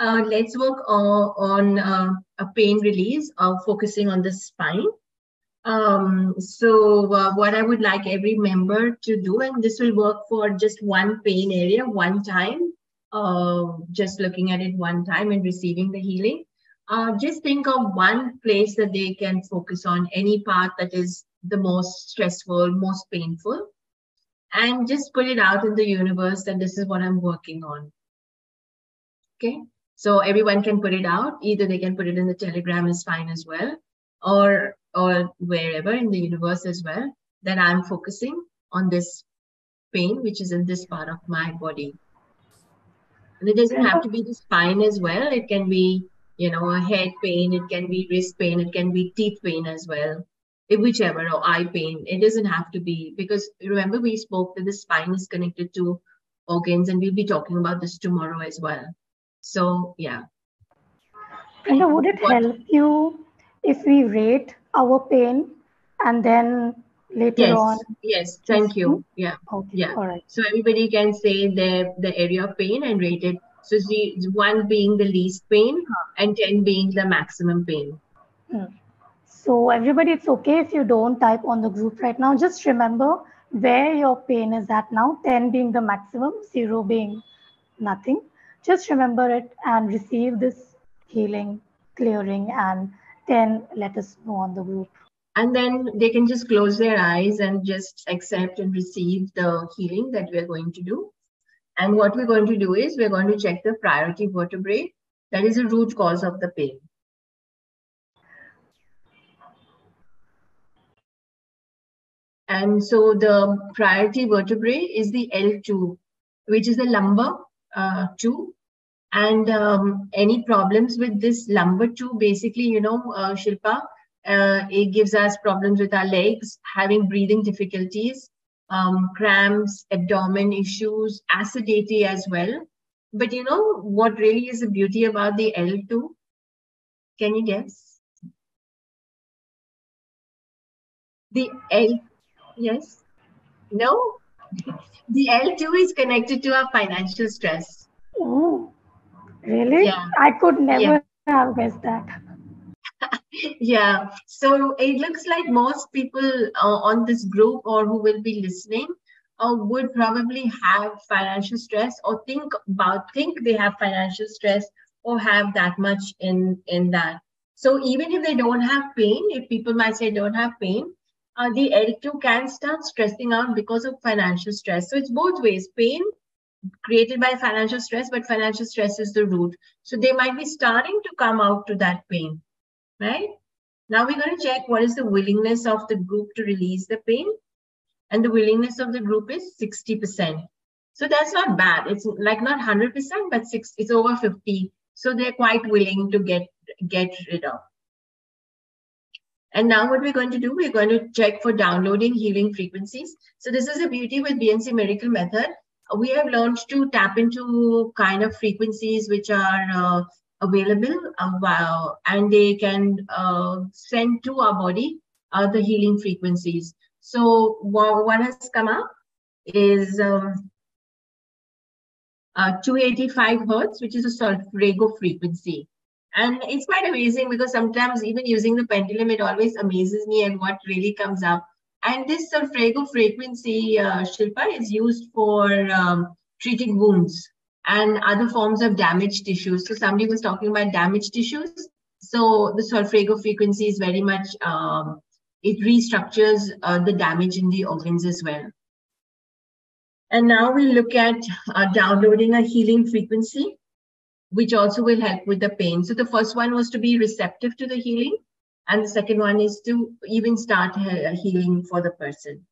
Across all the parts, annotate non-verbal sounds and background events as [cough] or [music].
uh, let's work on, uh, a pain release, uh, focusing on the spine. Um, so uh, what I would like every member to do, and this will work for just one pain area, one time, uh, just looking at it one time and receiving the healing. Uh, just think of one place that they can focus on, any part that is the most stressful, most painful, and just put it out in the universe that this is what I'm working on. Okay, so everyone can put it out. Either they can put it in the telegram is fine as well, or or wherever in the universe as well, that I'm focusing on this pain, which is in this part of my body. And it doesn't have to be the spine as well. It can be, you know, a head pain, it can be wrist pain, it can be teeth pain as well, whichever, or eye pain. It doesn't have to be, because remember we spoke that the spine is connected to organs, and we'll be talking about this tomorrow as well. So, yeah. And would it what, help you if we rate our pain and then later yes, on yes. Thank you. yeah. Okay. yeah. All right. So everybody can say the the area of pain and rate it. So see one being the least pain and 10 being the maximum pain. Hmm. so everybody it's okay if you don't type on the group right now. Just remember where your pain is at now. 10 being the maximum 0 being nothing just remember it and receive this healing clearing and then let us know on the group. And then they can just close their eyes and just accept and receive the healing that we're going to do. And what we're going to do is we're going to check the priority vertebrae. That is the root cause of the pain. And so the priority vertebrae is the L2, which is the lumbar uh, 2 and um, any problems with this lumbar two, basically, you know, uh, Shilpa, uh, it gives us problems with our legs, having breathing difficulties, um, cramps, abdomen issues, acidity as well. But you know what really is the beauty about the L2? Can you guess? The L, yes? No? The L2 is connected to our financial stress. Oh. Really? Yeah. I could never yeah. have guessed that. [laughs] yeah. So it looks like most people uh, on this group or who will be listening uh, would probably have financial stress or think about think they have financial stress or have that much in in that. So even if they don't have pain, if people might say don't have pain, uh, the L2 can start stressing out because of financial stress. So it's both ways, pain created by financial stress, but financial stress is the root. So they might be starting to come out to that pain, right? Now we're going to check what is the willingness of the group to release the pain. And the willingness of the group is 60%. So that's not bad. It's like not 100%, but six, it's over 50. So they're quite willing to get, get rid of. And now what we're going to do, we're going to check for downloading healing frequencies. So this is a beauty with B&C Miracle Method we have learned to tap into kind of frequencies which are uh, available uh, and they can uh, send to our body uh, the healing frequencies. So what has come up is um, uh, 285 hertz, which is a solfeggio frequency. And it's quite amazing because sometimes even using the pendulum, it always amazes me and what really comes up. And this Solfeggio frequency, uh, Shilpa, is used for um, treating wounds and other forms of damaged tissues. So somebody was talking about damaged tissues. So the Solfeggio frequency is very much, um, it restructures uh, the damage in the organs as well. And now we look at uh, downloading a healing frequency, which also will help with the pain. So the first one was to be receptive to the healing. And the second one is to even start healing for the person.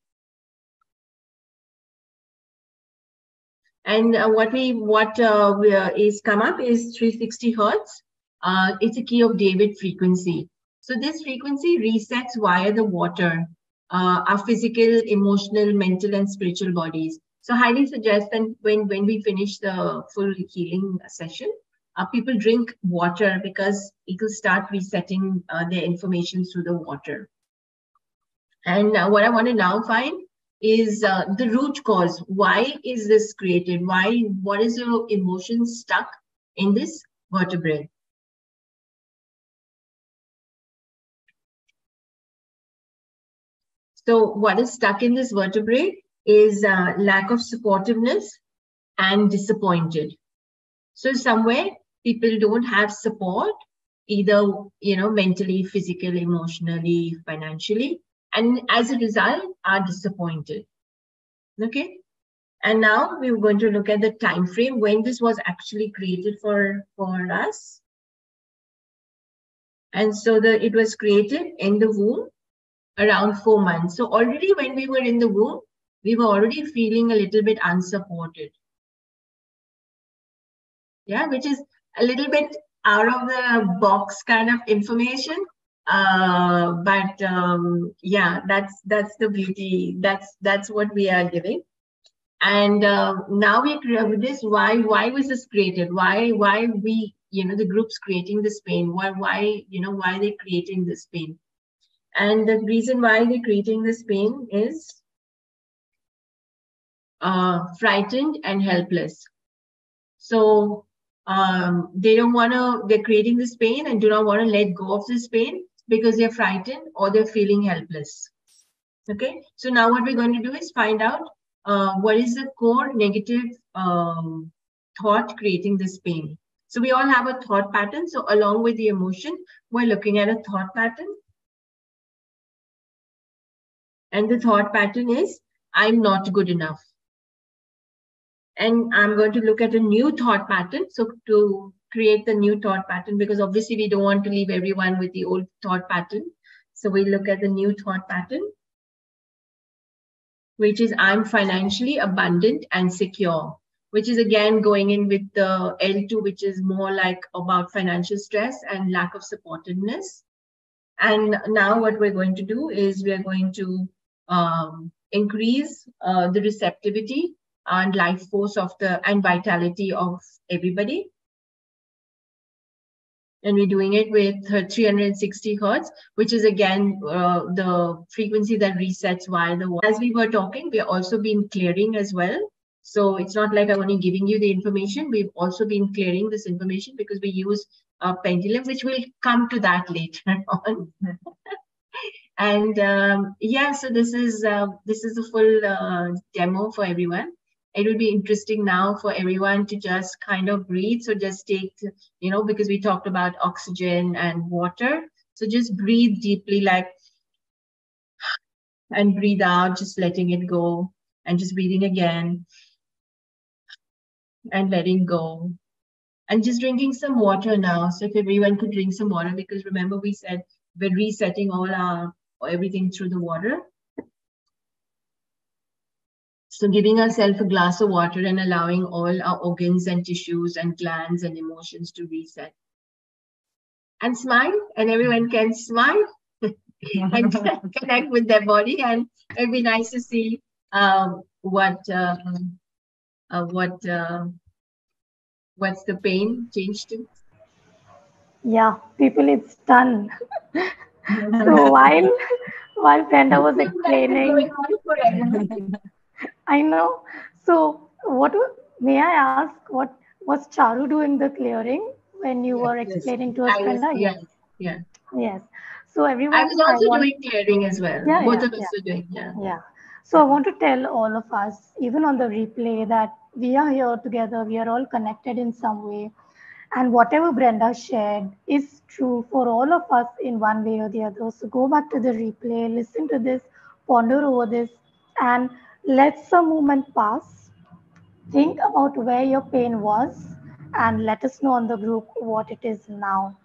And uh, what we what uh, we, uh, is come up is 360 hertz. Uh, it's a key of David frequency. So this frequency resets via the water, uh, our physical, emotional, mental, and spiritual bodies. So highly suggest that when when we finish the full healing session, uh, people drink water because it will start resetting uh, their information through the water. And uh, what I want to now find is uh, the root cause. Why is this created? Why? What is your emotion stuck in this? vertebrae. So what is stuck in this vertebrae is uh, lack of supportiveness and disappointed. So somewhere people don't have support, either you know mentally, physically, emotionally, financially, and as a result are disappointed. Okay. And now we're going to look at the time frame when this was actually created for, for us. And so the it was created in the womb around four months. So already when we were in the womb, we were already feeling a little bit unsupported. Yeah, which is a little bit out of the box kind of information. Uh, but um, yeah, that's that's the beauty. That's that's what we are giving. And uh, now we create this. Why why was this created? Why why we you know the groups creating this pain? Why why you know why they creating this pain? And the reason why they're creating this pain is uh, frightened and helpless. So um, they don't want to, they're creating this pain and do not want to let go of this pain because they're frightened or they're feeling helpless. Okay, so now what we're going to do is find out uh, what is the core negative um, thought creating this pain. So we all have a thought pattern. So along with the emotion, we're looking at a thought pattern. And the thought pattern is, I'm not good enough. And I'm going to look at a new thought pattern. So to create the new thought pattern, because obviously we don't want to leave everyone with the old thought pattern. So we look at the new thought pattern, which is I'm financially abundant and secure, which is again going in with the L2, which is more like about financial stress and lack of supportiveness. And now what we're going to do is we're going to um, increase uh, the receptivity and life force of the and vitality of everybody. And we're doing it with 360 hertz, which is again uh, the frequency that resets while the as we were talking, we're also been clearing as well. So it's not like I'm only giving you the information. We've also been clearing this information because we use a pendulum, which we'll come to that [laughs] later on. [laughs] And um, yeah, so this is uh, this is a full uh, demo for everyone. It would be interesting now for everyone to just kind of breathe. So just take, you know, because we talked about oxygen and water. So just breathe deeply, like, and breathe out, just letting it go, and just breathing again, and letting go, and just drinking some water now. So if everyone could drink some water, because remember we said we're resetting all our everything through the water. So giving ourselves a glass of water and allowing all our organs and tissues and glands and emotions to reset. And smile, and everyone can smile [laughs] and [laughs] connect with their body. And it'd be nice to see um, what uh, uh, what uh, what's the pain changed to. Yeah, people, it's done. [laughs] so while while Brenda was explaining, I know. So what may I ask? What was Charu doing the clearing when you were explaining to us, Brenda? Yes, yeah, yes. So everyone. I was also I want, doing clearing as well. Yeah, Both yeah, of us yeah. are doing. Yeah. Yeah. So I want to tell all of us, even on the replay, that we are here together. We are all connected in some way and whatever Brenda shared is true for all of us in one way or the other. So go back to the replay, listen to this, ponder over this, and let some moment pass. Think about where your pain was and let us know on the group what it is now.